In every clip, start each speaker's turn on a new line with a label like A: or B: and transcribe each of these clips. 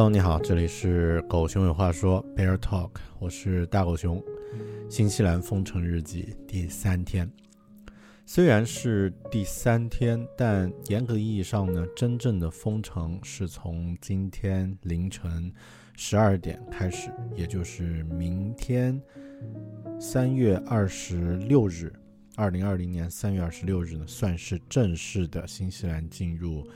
A: Hello，你好，这里是狗熊有话说 Bear Talk，我是大狗熊。新西兰封城日记第三天，虽然是第三天，但严格意义上呢，真正的封城是从今天凌晨十二点开始，也就是明天三月二十六日，二零二零年三月二十六日呢，算是正式的新西兰进入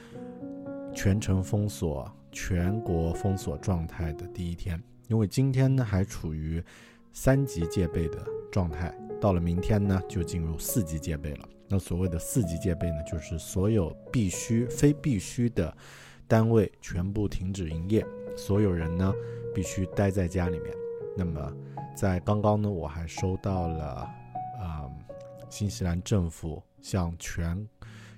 A: 全城封锁。全国封锁状态的第一天，因为今天呢还处于三级戒备的状态，到了明天呢就进入四级戒备了。那所谓的四级戒备呢，就是所有必须、非必须的单位全部停止营业，所有人呢必须待在家里面。那么在刚刚呢，我还收到了啊新西兰政府向全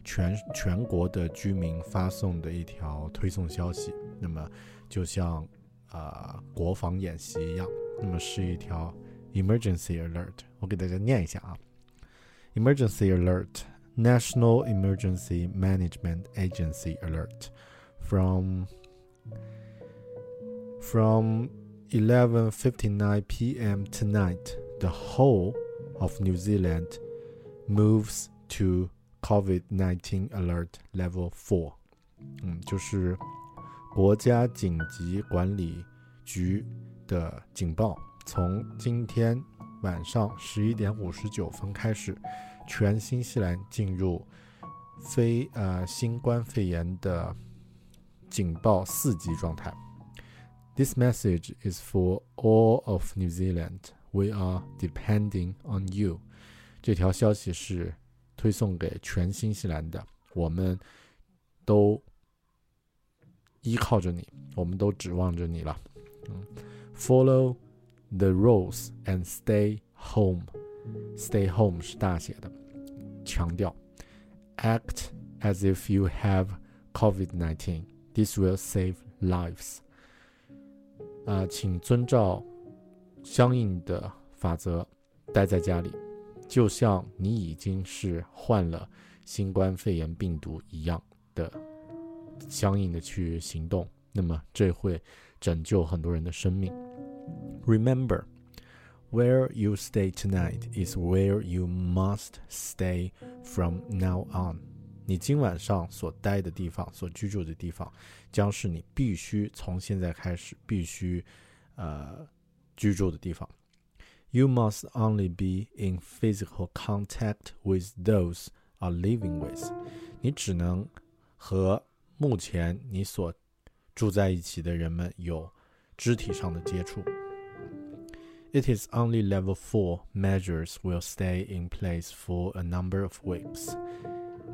A: 全全国的居民发送的一条推送消息。那么，就像啊国防演习一样，那么是一条 emergency alert。我给大家念一下啊，emergency alert，National Emergency Management Agency alert from from 11:59 p.m. tonight. The whole of New Zealand moves to COVID-19 alert level four。嗯，就是 国家紧急管理局的警报，从今天晚上十一点五十九分开始，全新西兰进入非呃新冠肺炎的警报四级状态。This message is for all of New Zealand. We are depending on you. 这条消息是推送给全新西兰的，我们都。依靠着你，我们都指望着你了。嗯，Follow the rules and stay home. Stay home 是大写的，强调。Act as if you have COVID-19. This will save lives. 啊，请遵照相应的法则，待在家里，就像你已经是患了新冠肺炎病毒一样的。相应的去行动，那么这会拯救很多人的生命。Remember, where you stay tonight is where you must stay from now on。你今晚上所待的地方，所居住的地方，将是你必须从现在开始必须呃居住的地方。You must only be in physical contact with those are living with。你只能和 目前你所住在一起的人们有肢体上的接触。It is only level 4 measures will stay in place for a number of weeks.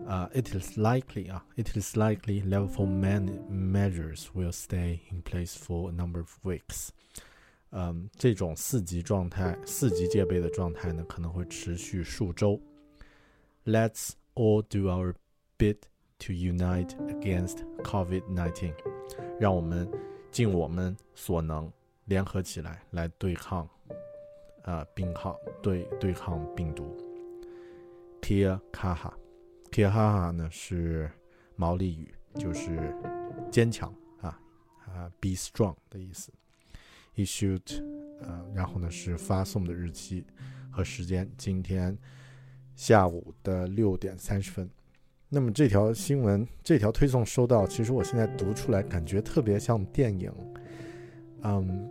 A: Uh, it is likely, uh, it is likely level 4 man measures will stay in place for a number of weeks. 嗯，这种四级状态、四级戒备的状态呢，可能会持续数周。Let's all do our bit to unite against COVID-19，让我们尽我们所能联合起来来对抗，啊，病抗对对抗病毒。Kia kaha，Kia kaha 呢是毛利语，就是坚强啊啊，be strong 的意思。Issued，呃，然后呢是发送的日期和时间，今天下午的六点三十分。那么这条新闻，这条推送收到，其实我现在读出来感觉特别像电影。嗯，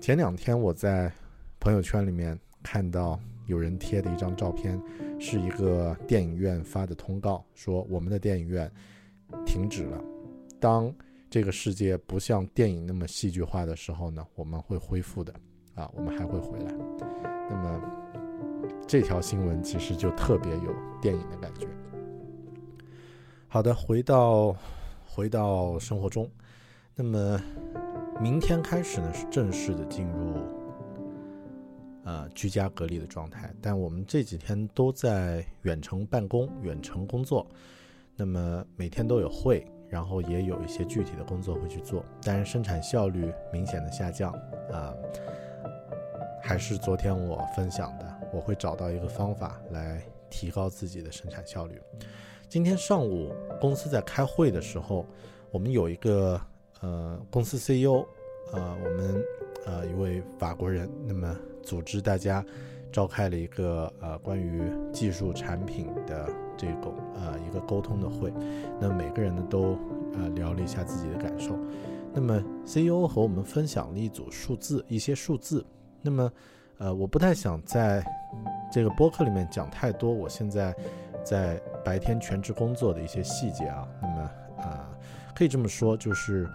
A: 前两天我在朋友圈里面看到有人贴的一张照片，是一个电影院发的通告，说我们的电影院停止了。当这个世界不像电影那么戏剧化的时候呢，我们会恢复的。啊，我们还会回来。那么这条新闻其实就特别有电影的感觉。好的，回到回到生活中。那么，明天开始呢是正式的进入呃居家隔离的状态。但我们这几天都在远程办公、远程工作。那么每天都有会，然后也有一些具体的工作会去做。但是生产效率明显的下降啊，还是昨天我分享的，我会找到一个方法来提高自己的生产效率。今天上午公司在开会的时候，我们有一个呃公司 CEO，呃我们呃一位法国人，那么组织大家召开了一个呃关于技术产品的这个呃一个沟通的会，那每个人呢都呃聊了一下自己的感受，那么 CEO 和我们分享了一组数字，一些数字，那么呃我不太想在这个播客里面讲太多，我现在。在白天全职工作的一些细节啊，那么啊，可以这么说，就是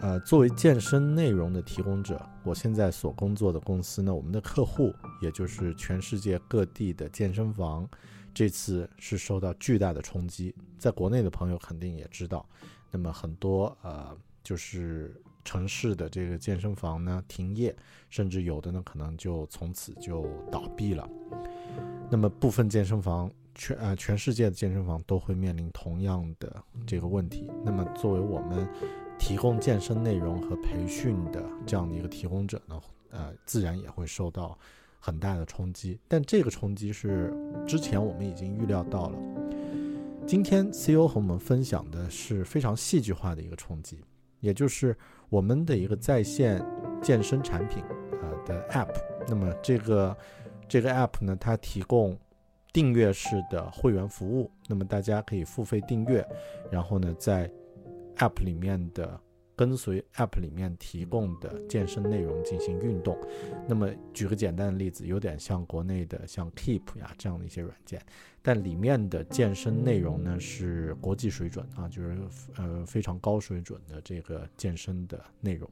A: 呃，作为健身内容的提供者，我现在所工作的公司呢，我们的客户也就是全世界各地的健身房，这次是受到巨大的冲击。在国内的朋友肯定也知道，那么很多呃，就是城市的这个健身房呢停业，甚至有的呢可能就从此就倒闭了。那么部分健身房全啊全世界的健身房都会面临同样的这个问题。那么作为我们提供健身内容和培训的这样的一个提供者呢，呃，自然也会受到很大的冲击。但这个冲击是之前我们已经预料到了。今天 CEO 和我们分享的是非常戏剧化的一个冲击，也就是我们的一个在线健身产品啊的 App。那么这个。这个 app 呢，它提供订阅式的会员服务，那么大家可以付费订阅，然后呢，在 app 里面的跟随 app 里面提供的健身内容进行运动。那么举个简单的例子，有点像国内的像 Keep 呀这样的一些软件，但里面的健身内容呢是国际水准啊，就是呃非常高水准的这个健身的内容。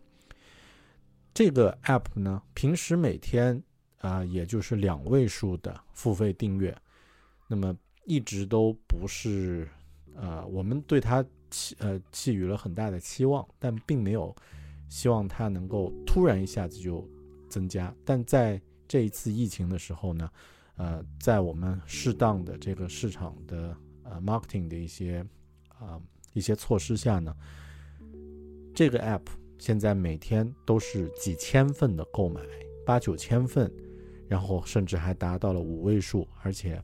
A: 这个 app 呢，平时每天。啊，也就是两位数的付费订阅，那么一直都不是，呃，我们对它寄呃寄予了很大的期望，但并没有希望它能够突然一下子就增加。但在这一次疫情的时候呢，呃，在我们适当的这个市场的呃 marketing 的一些啊一些措施下呢，这个 app 现在每天都是几千份的购买，八九千份。然后甚至还达到了五位数，而且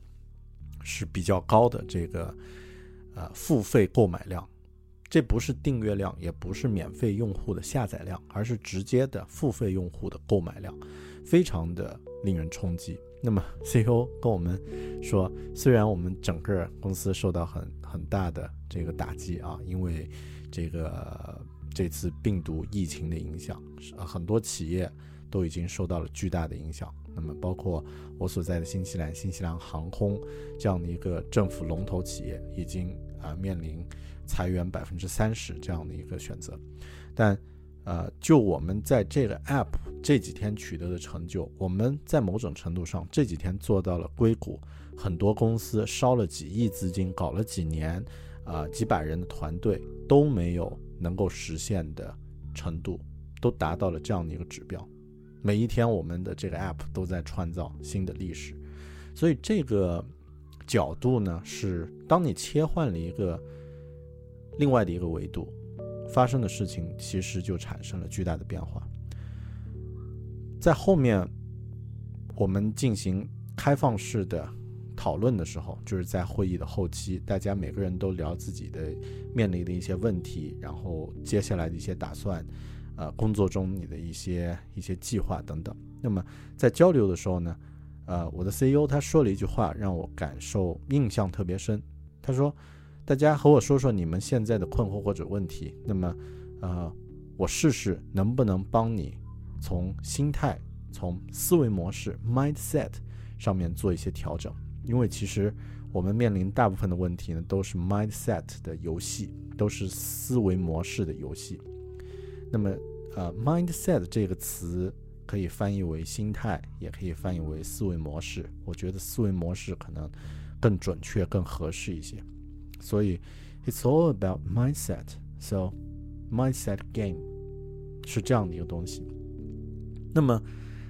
A: 是比较高的这个呃付费购买量。这不是订阅量，也不是免费用户的下载量，而是直接的付费用户的购买量，非常的令人冲击。那么 CEO 跟我们说，虽然我们整个公司受到很很大的这个打击啊，因为这个这次病毒疫情的影响，很多企业都已经受到了巨大的影响。那么，包括我所在的新西兰，新西兰航空这样的一个政府龙头企业，已经啊面临裁员百分之三十这样的一个选择。但，呃，就我们在这个 App 这几天取得的成就，我们在某种程度上这几天做到了硅谷很多公司烧了几亿资金，搞了几年，啊几百人的团队都没有能够实现的程度，都达到了这样的一个指标。每一天，我们的这个 app 都在创造新的历史，所以这个角度呢是，当你切换了一个另外的一个维度，发生的事情其实就产生了巨大的变化。在后面我们进行开放式的讨论的时候，就是在会议的后期，大家每个人都聊自己的面临的一些问题，然后接下来的一些打算，呃，工作中你的一些一些计划等等。那么在交流的时候呢？呃，我的 CEO 他说了一句话，让我感受印象特别深。他说：“大家和我说说你们现在的困惑或者问题。那么，呃，我试试能不能帮你从心态、从思维模式 （mindset） 上面做一些调整。因为其实我们面临大部分的问题呢，都是 mindset 的游戏，都是思维模式的游戏。那么，呃，mindset 这个词。”可以翻译为心态，也可以翻译为思维模式。我觉得思维模式可能更准确、更合适一些。所以，it's all about mindset. So, mindset game 是这样的一个东西。那么，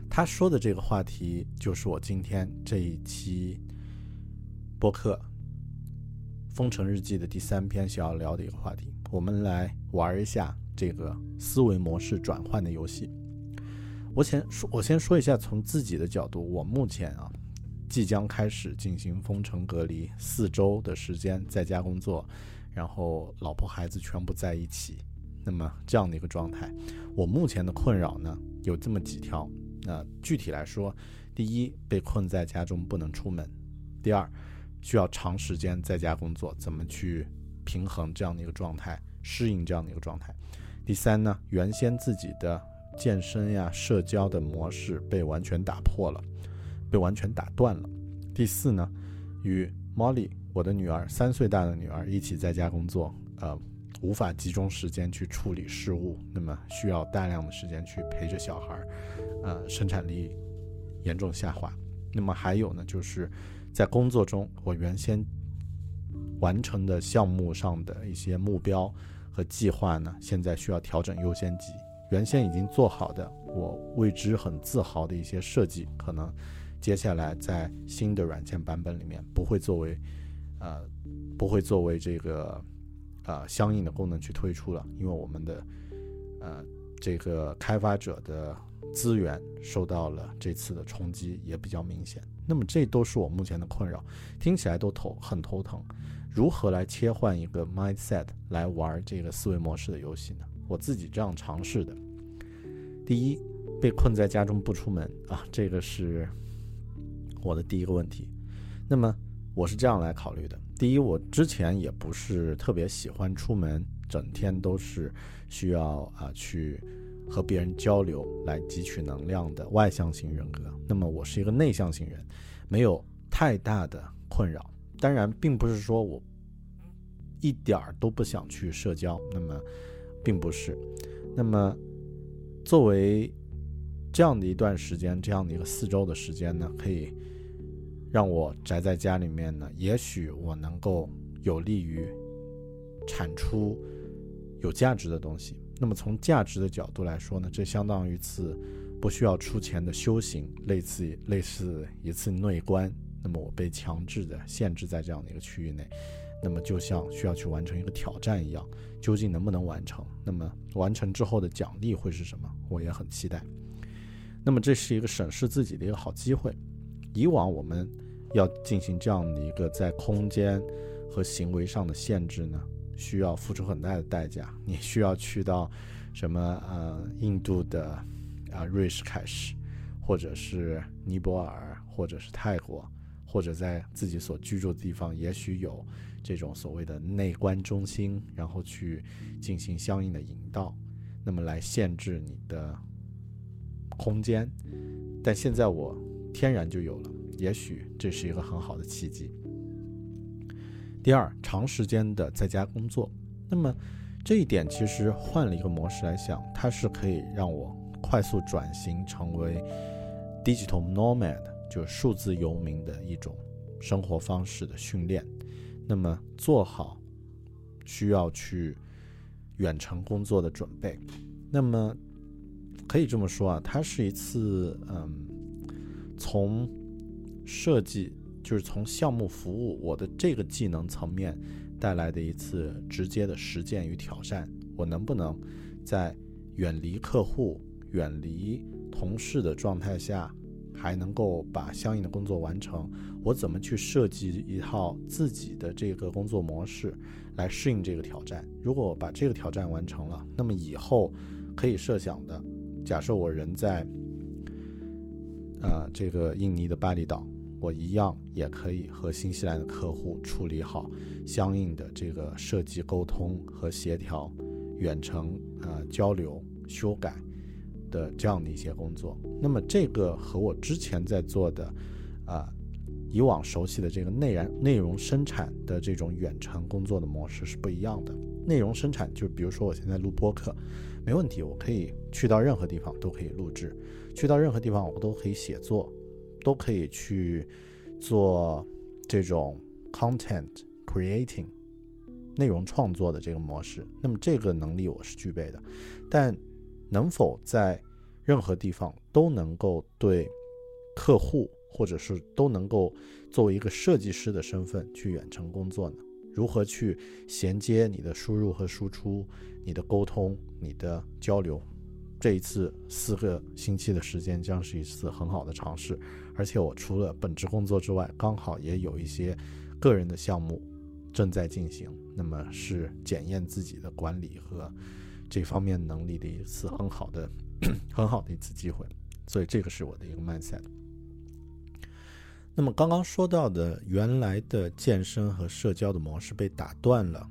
A: 他说的这个话题就是我今天这一期播客《封城日记》的第三篇想要聊的一个话题。我们来玩一下这个思维模式转换的游戏。我先说，我先说一下，从自己的角度，我目前啊，即将开始进行封城隔离四周的时间，在家工作，然后老婆孩子全部在一起，那么这样的一个状态，我目前的困扰呢有这么几条。那具体来说，第一，被困在家中不能出门；第二，需要长时间在家工作，怎么去平衡这样的一个状态，适应这样的一个状态；第三呢，原先自己的。健身呀，社交的模式被完全打破了，被完全打断了。第四呢，与 Molly 我的女儿三岁大的女儿一起在家工作，呃，无法集中时间去处理事务，那么需要大量的时间去陪着小孩，呃，生产力严重下滑。那么还有呢，就是在工作中，我原先完成的项目上的一些目标和计划呢，现在需要调整优先级。原先已经做好的，我为之很自豪的一些设计，可能接下来在新的软件版本里面不会作为，呃，不会作为这个，呃，相应的功能去推出了，因为我们的，呃，这个开发者的资源受到了这次的冲击，也比较明显。那么这都是我目前的困扰，听起来都头很头疼。如何来切换一个 mindset 来玩这个思维模式的游戏呢？我自己这样尝试的。第一，被困在家中不出门啊，这个是我的第一个问题。那么我是这样来考虑的：第一，我之前也不是特别喜欢出门，整天都是需要啊去和别人交流来汲取能量的外向型人格。那么我是一个内向型人，没有太大的困扰。当然，并不是说我一点儿都不想去社交。那么。并不是，那么作为这样的一段时间，这样的一个四周的时间呢，可以让我宅在家里面呢，也许我能够有利于产出有价值的东西。那么从价值的角度来说呢，这相当于一次不需要出钱的修行，类似类似一次内观。那么我被强制的限制在这样的一个区域内。那么就像需要去完成一个挑战一样，究竟能不能完成？那么完成之后的奖励会是什么？我也很期待。那么这是一个审视自己的一个好机会。以往我们要进行这样的一个在空间和行为上的限制呢，需要付出很大的代价。你需要去到什么呃印度的啊瑞士开始，或者是尼泊尔，或者是泰国，或者在自己所居住的地方，也许有。这种所谓的内观中心，然后去进行相应的引导，那么来限制你的空间。但现在我天然就有了，也许这是一个很好的契机。第二，长时间的在家工作，那么这一点其实换了一个模式来想，它是可以让我快速转型成为 digital nomad，就是数字游民的一种生活方式的训练。那么做好需要去远程工作的准备，那么可以这么说啊，它是一次嗯，从设计就是从项目服务我的这个技能层面带来的一次直接的实践与挑战。我能不能在远离客户、远离同事的状态下，还能够把相应的工作完成？我怎么去设计一套自己的这个工作模式来适应这个挑战？如果把这个挑战完成了，那么以后可以设想的，假设我人在。啊，这个印尼的巴厘岛，我一样也可以和新西兰的客户处理好相应的这个设计、沟通和协调、远程啊交流、修改的这样的一些工作。那么这个和我之前在做的啊以往熟悉的这个内燃内容生产的这种远程工作的模式是不一样的。内容生产就比如说我现在录播客，没问题，我可以去到任何地方都可以录制。去到任何地方，我都可以写作，都可以去做这种 content creating 内容创作的这个模式。那么这个能力我是具备的，但能否在任何地方都能够对客户，或者是都能够作为一个设计师的身份去远程工作呢？如何去衔接你的输入和输出，你的沟通，你的交流？这一次四个星期的时间将是一次很好的尝试，而且我除了本职工作之外，刚好也有一些个人的项目正在进行，那么是检验自己的管理和这方面能力的一次很好的、很好的一次机会，所以这个是我的一个 mindset。那么刚刚说到的原来的健身和社交的模式被打断了，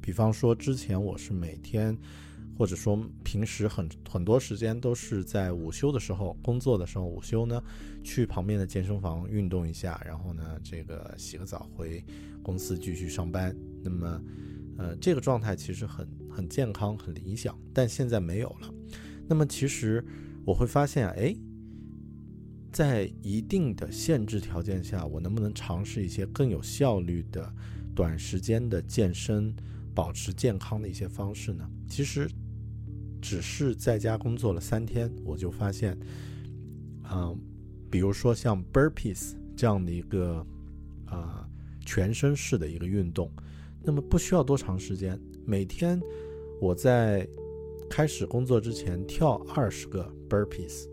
A: 比方说之前我是每天。或者说平时很很多时间都是在午休的时候工作的时候，午休呢去旁边的健身房运动一下，然后呢这个洗个澡回公司继续上班。那么，呃，这个状态其实很很健康很理想，但现在没有了。那么其实我会发现，哎，在一定的限制条件下，我能不能尝试一些更有效率的短时间的健身，保持健康的一些方式呢？其实。只是在家工作了三天，我就发现，嗯，比如说像 burpees 这样的一个啊全身式的一个运动，那么不需要多长时间，每天我在开始工作之前跳二十个 burpees，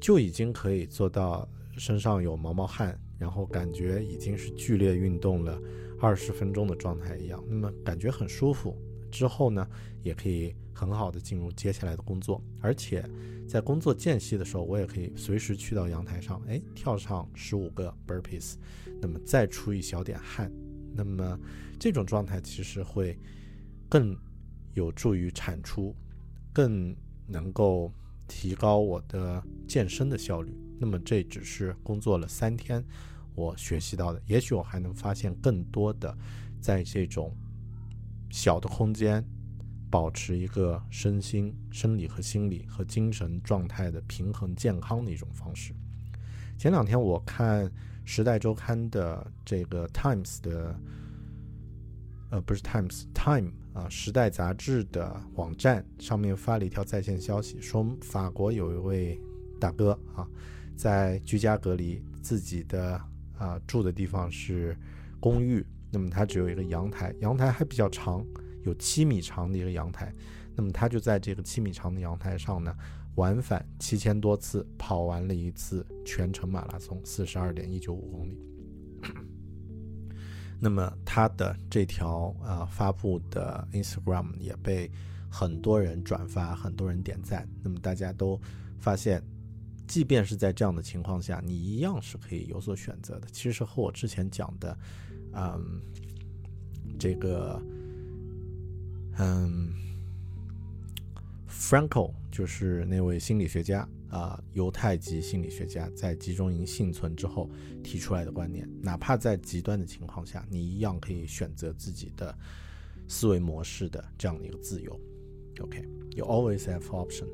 A: 就已经可以做到身上有毛毛汗，然后感觉已经是剧烈运动了二十分钟的状态一样，那么感觉很舒服。之后呢，也可以。很好的进入接下来的工作，而且在工作间隙的时候，我也可以随时去到阳台上，哎，跳上十五个 burpees，那么再出一小点汗，那么这种状态其实会更有助于产出，更能够提高我的健身的效率。那么这只是工作了三天我学习到的，也许我还能发现更多的在这种小的空间。保持一个身心、生理和心理和精神状态的平衡健康的一种方式。前两天我看《时代周刊》的这个 Times 的，呃，不是 Times，Time 啊，《时代》杂志的网站上面发了一条在线消息，说法国有一位大哥啊，在居家隔离，自己的啊住的地方是公寓，那么它只有一个阳台，阳台还比较长。有七米长的一个阳台，那么他就在这个七米长的阳台上呢，往返七千多次，跑完了一次全程马拉松，四十二点一九五公里。那么他的这条啊发布的 Instagram 也被很多人转发，很多人点赞。那么大家都发现，即便是在这样的情况下，你一样是可以有所选择的。其实和我之前讲的，嗯，这个。嗯，Franco 就是那位心理学家啊，犹太籍心理学家，在集中营幸存之后提出来的观念，哪怕在极端的情况下，你一样可以选择自己的思维模式的这样的一个自由。OK，you always have option。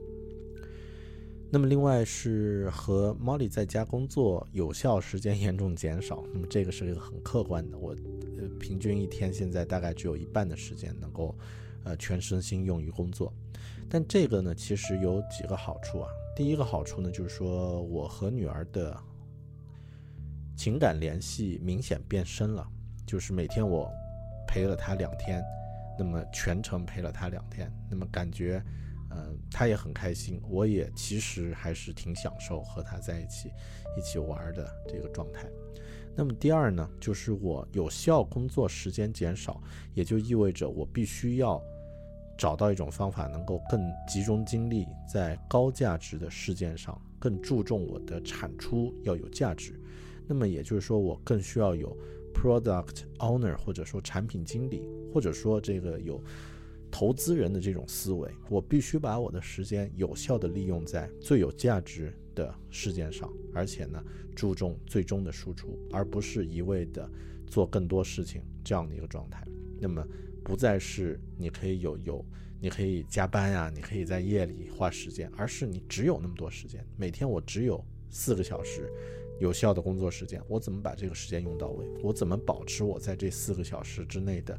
A: 那么另外是和 Molly 在家工作有效时间严重减少，那么这个是一个很客观的，我呃平均一天现在大概只有一半的时间能够。呃，全身心用于工作，但这个呢，其实有几个好处啊。第一个好处呢，就是说我和女儿的情感联系明显变深了，就是每天我陪了她两天，那么全程陪了她两天，那么感觉，嗯，他也很开心，我也其实还是挺享受和他在一起一起玩的这个状态。那么第二呢，就是我有效工作时间减少，也就意味着我必须要找到一种方法，能够更集中精力在高价值的事件上，更注重我的产出要有价值。那么也就是说，我更需要有 product owner，或者说产品经理，或者说这个有投资人的这种思维。我必须把我的时间有效的利用在最有价值。的事件上，而且呢，注重最终的输出，而不是一味的做更多事情这样的一个状态。那么，不再是你可以有有，你可以加班呀，你可以在夜里花时间，而是你只有那么多时间。每天我只有四个小时有效的工作时间，我怎么把这个时间用到位？我怎么保持我在这四个小时之内的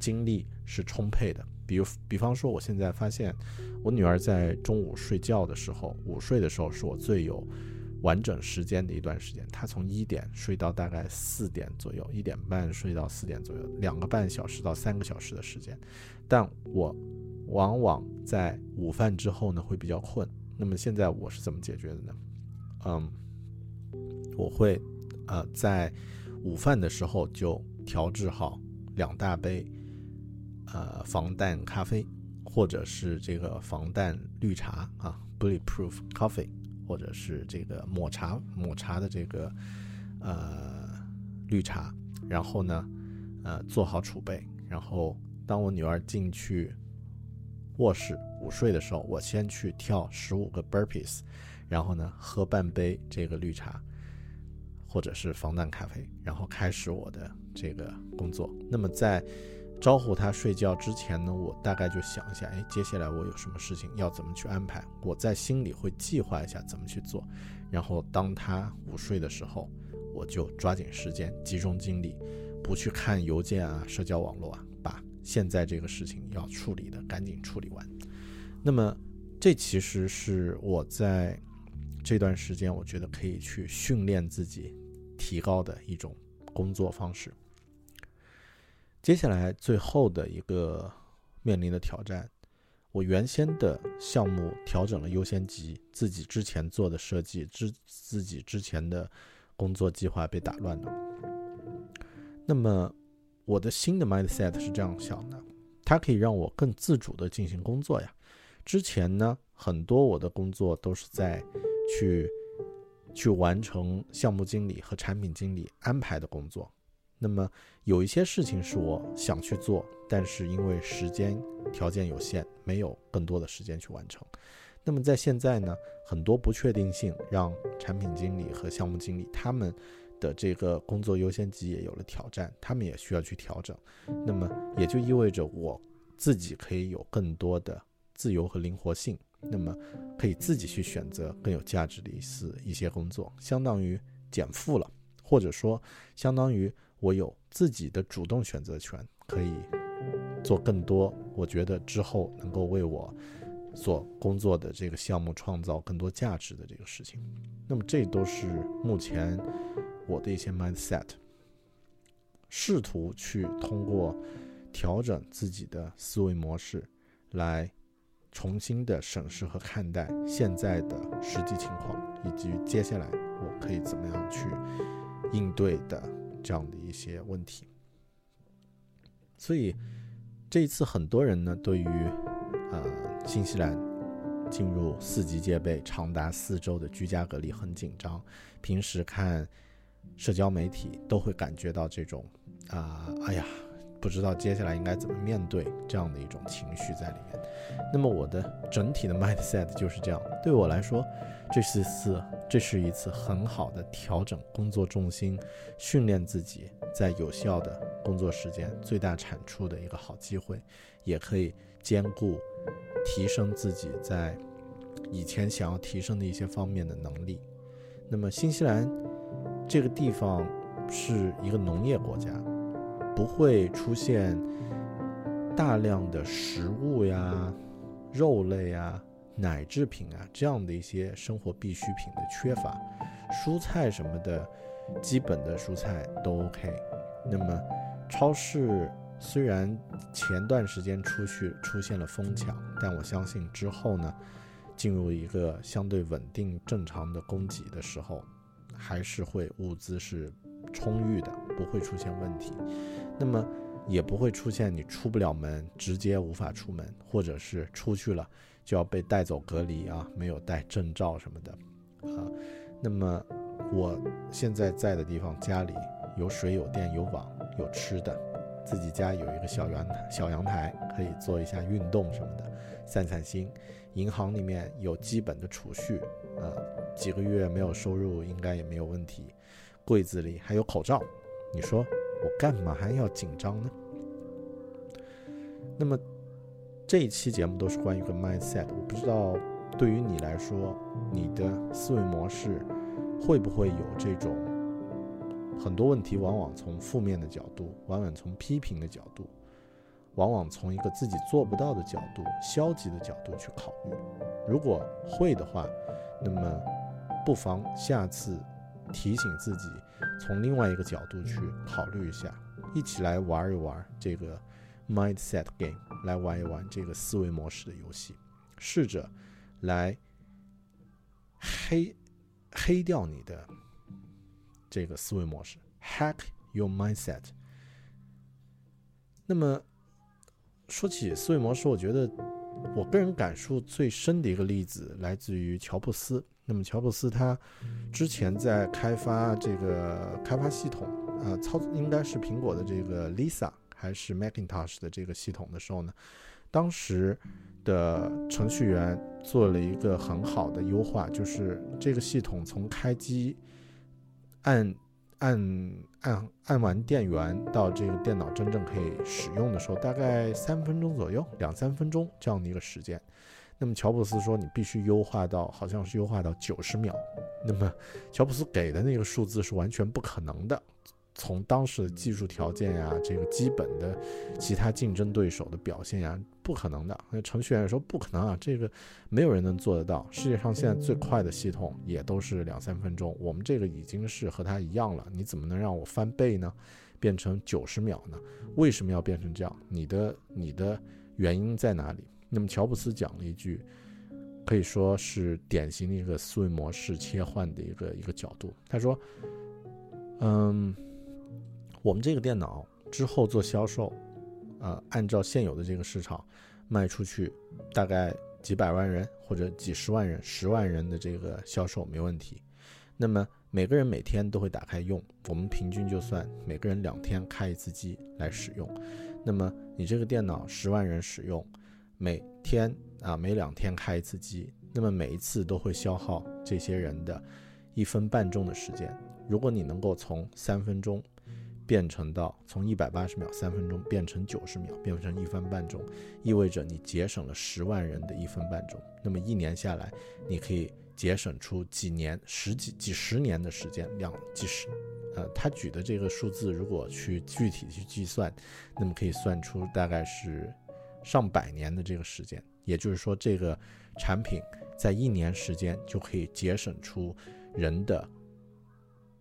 A: 精力是充沛的？比如，比方说，我现在发现，我女儿在中午睡觉的时候，午睡的时候是我最有完整时间的一段时间。她从一点睡到大概四点左右，一点半睡到四点左右，两个半小时到三个小时的时间。但我往往在午饭之后呢会比较困。那么现在我是怎么解决的呢？嗯，我会呃在午饭的时候就调制好两大杯。呃，防弹咖啡，或者是这个防弹绿茶啊，bulletproof coffee，或者是这个抹茶抹茶的这个呃绿茶，然后呢，呃做好储备，然后当我女儿进去卧室午睡的时候，我先去跳十五个 burpees，然后呢喝半杯这个绿茶，或者是防弹咖啡，然后开始我的这个工作。那么在招呼他睡觉之前呢，我大概就想一下，哎，接下来我有什么事情要怎么去安排？我在心里会计划一下怎么去做，然后当他午睡的时候，我就抓紧时间，集中精力，不去看邮件啊、社交网络啊，把现在这个事情要处理的赶紧处理完。那么，这其实是我在这段时间我觉得可以去训练自己、提高的一种工作方式。接下来最后的一个面临的挑战，我原先的项目调整了优先级，自己之前做的设计之自己之前的工作计划被打乱了。那么我的新的 mindset 是这样想的，它可以让我更自主的进行工作呀。之前呢，很多我的工作都是在去去完成项目经理和产品经理安排的工作。那么有一些事情是我想去做，但是因为时间条件有限，没有更多的时间去完成。那么在现在呢，很多不确定性让产品经理和项目经理他们的这个工作优先级也有了挑战，他们也需要去调整。那么也就意味着我自己可以有更多的自由和灵活性，那么可以自己去选择更有价值的一次一些工作，相当于减负了，或者说相当于。我有自己的主动选择权，可以做更多。我觉得之后能够为我所工作的这个项目创造更多价值的这个事情。那么，这都是目前我的一些 mindset，试图去通过调整自己的思维模式，来重新的审视和看待现在的实际情况，以及接下来我可以怎么样去应对的。这样的一些问题，所以这一次很多人呢，对于呃新西兰进入四级戒备长达四周的居家隔离很紧张。平时看社交媒体都会感觉到这种啊，哎呀，不知道接下来应该怎么面对这样的一种情绪在里面。那么我的整体的 mindset 就是这样，对我来说。这是次，这是一次很好的调整工作重心、训练自己在有效的工作时间最大产出的一个好机会，也可以兼顾提升自己在以前想要提升的一些方面的能力。那么，新西兰这个地方是一个农业国家，不会出现大量的食物呀、肉类呀。奶制品啊，这样的一些生活必需品的缺乏，蔬菜什么的基本的蔬菜都 OK。那么超市虽然前段时间出去出现了疯抢，但我相信之后呢，进入一个相对稳定正常的供给的时候，还是会物资是充裕的，不会出现问题。那么也不会出现你出不了门，直接无法出门，或者是出去了就要被带走隔离啊，没有带证照什么的，啊，那么我现在在的地方家里有水有电有网有吃的，自己家有一个小阳台小阳台可以做一下运动什么的，散散心。银行里面有基本的储蓄，啊，几个月没有收入应该也没有问题。柜子里还有口罩，你说？我干嘛还要紧张呢？那么这一期节目都是关于一个 mindset，我不知道对于你来说，你的思维模式会不会有这种很多问题，往往从负面的角度，往往从批评的角度，往往从一个自己做不到的角度、消极的角度去考虑。如果会的话，那么不妨下次。提醒自己从另外一个角度去考虑一下，一起来玩一玩这个 mindset game，来玩一玩这个思维模式的游戏，试着来黑黑掉你的这个思维模式，hack your mindset。那么说起思维模式，我觉得我个人感触最深的一个例子来自于乔布斯。那么乔布斯他之前在开发这个开发系统，呃，操应该是苹果的这个 Lisa 还是 Macintosh 的这个系统的时候呢，当时的程序员做了一个很好的优化，就是这个系统从开机按按按按完电源到这个电脑真正可以使用的时候，大概三分钟左右，两三分钟这样的一个时间。那么乔布斯说，你必须优化到好像是优化到九十秒。那么乔布斯给的那个数字是完全不可能的，从当时的技术条件呀，这个基本的其他竞争对手的表现呀，不可能的。那程序员说不可能啊，这个没有人能做得到。世界上现在最快的系统也都是两三分钟，我们这个已经是和它一样了。你怎么能让我翻倍呢？变成九十秒呢？为什么要变成这样？你的你的原因在哪里？那么乔布斯讲了一句，可以说是典型的一个思维模式切换的一个一个角度。他说：“嗯，我们这个电脑之后做销售，呃，按照现有的这个市场卖出去，大概几百万人或者几十万人、十万人的这个销售没问题。那么每个人每天都会打开用，我们平均就算每个人两天开一次机来使用。那么你这个电脑十万人使用。”每天啊，每两天开一次机，那么每一次都会消耗这些人的一分半钟的时间。如果你能够从三分钟变成到从一百八十秒三分钟变成九十秒，变成一分半钟，意味着你节省了十万人的一分半钟。那么一年下来，你可以节省出几年、十几、几十年的时间，两几十。呃，他举的这个数字，如果去具体去计算，那么可以算出大概是。上百年的这个时间，也就是说，这个产品在一年时间就可以节省出人的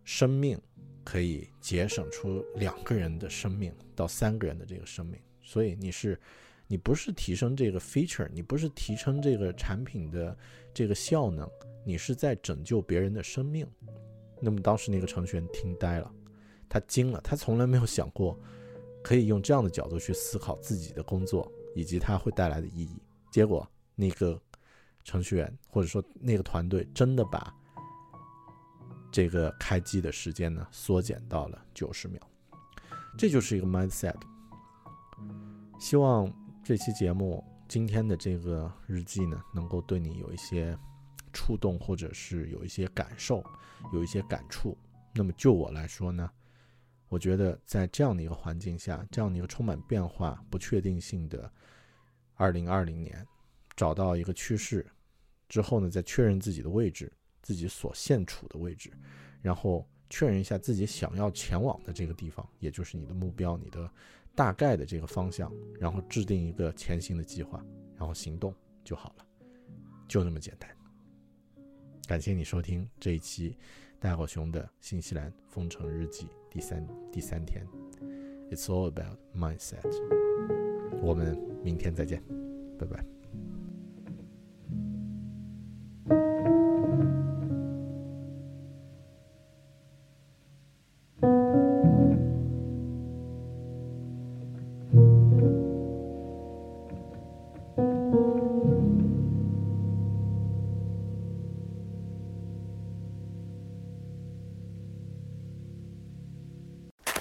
A: 生命，可以节省出两个人的生命到三个人的这个生命。所以你是，你不是提升这个 feature，你不是提升这个产品的这个效能，你是在拯救别人的生命。那么当时那个程序员听呆了，他惊了，他从来没有想过可以用这样的角度去思考自己的工作。以及它会带来的意义。结果，那个程序员或者说那个团队真的把这个开机的时间呢缩减到了九十秒。这就是一个 mindset。希望这期节目今天的这个日记呢，能够对你有一些触动，或者是有一些感受，有一些感触。那么就我来说呢？我觉得在这样的一个环境下，这样的一个充满变化、不确定性的二零二零年，找到一个趋势之后呢，再确认自己的位置，自己所现处的位置，然后确认一下自己想要前往的这个地方，也就是你的目标、你的大概的这个方向，然后制定一个前行的计划，然后行动就好了，就那么简单。感谢你收听这一期大狗熊的新西兰封城日记第三第三天。It's all about mindset。我们明天再见，拜拜。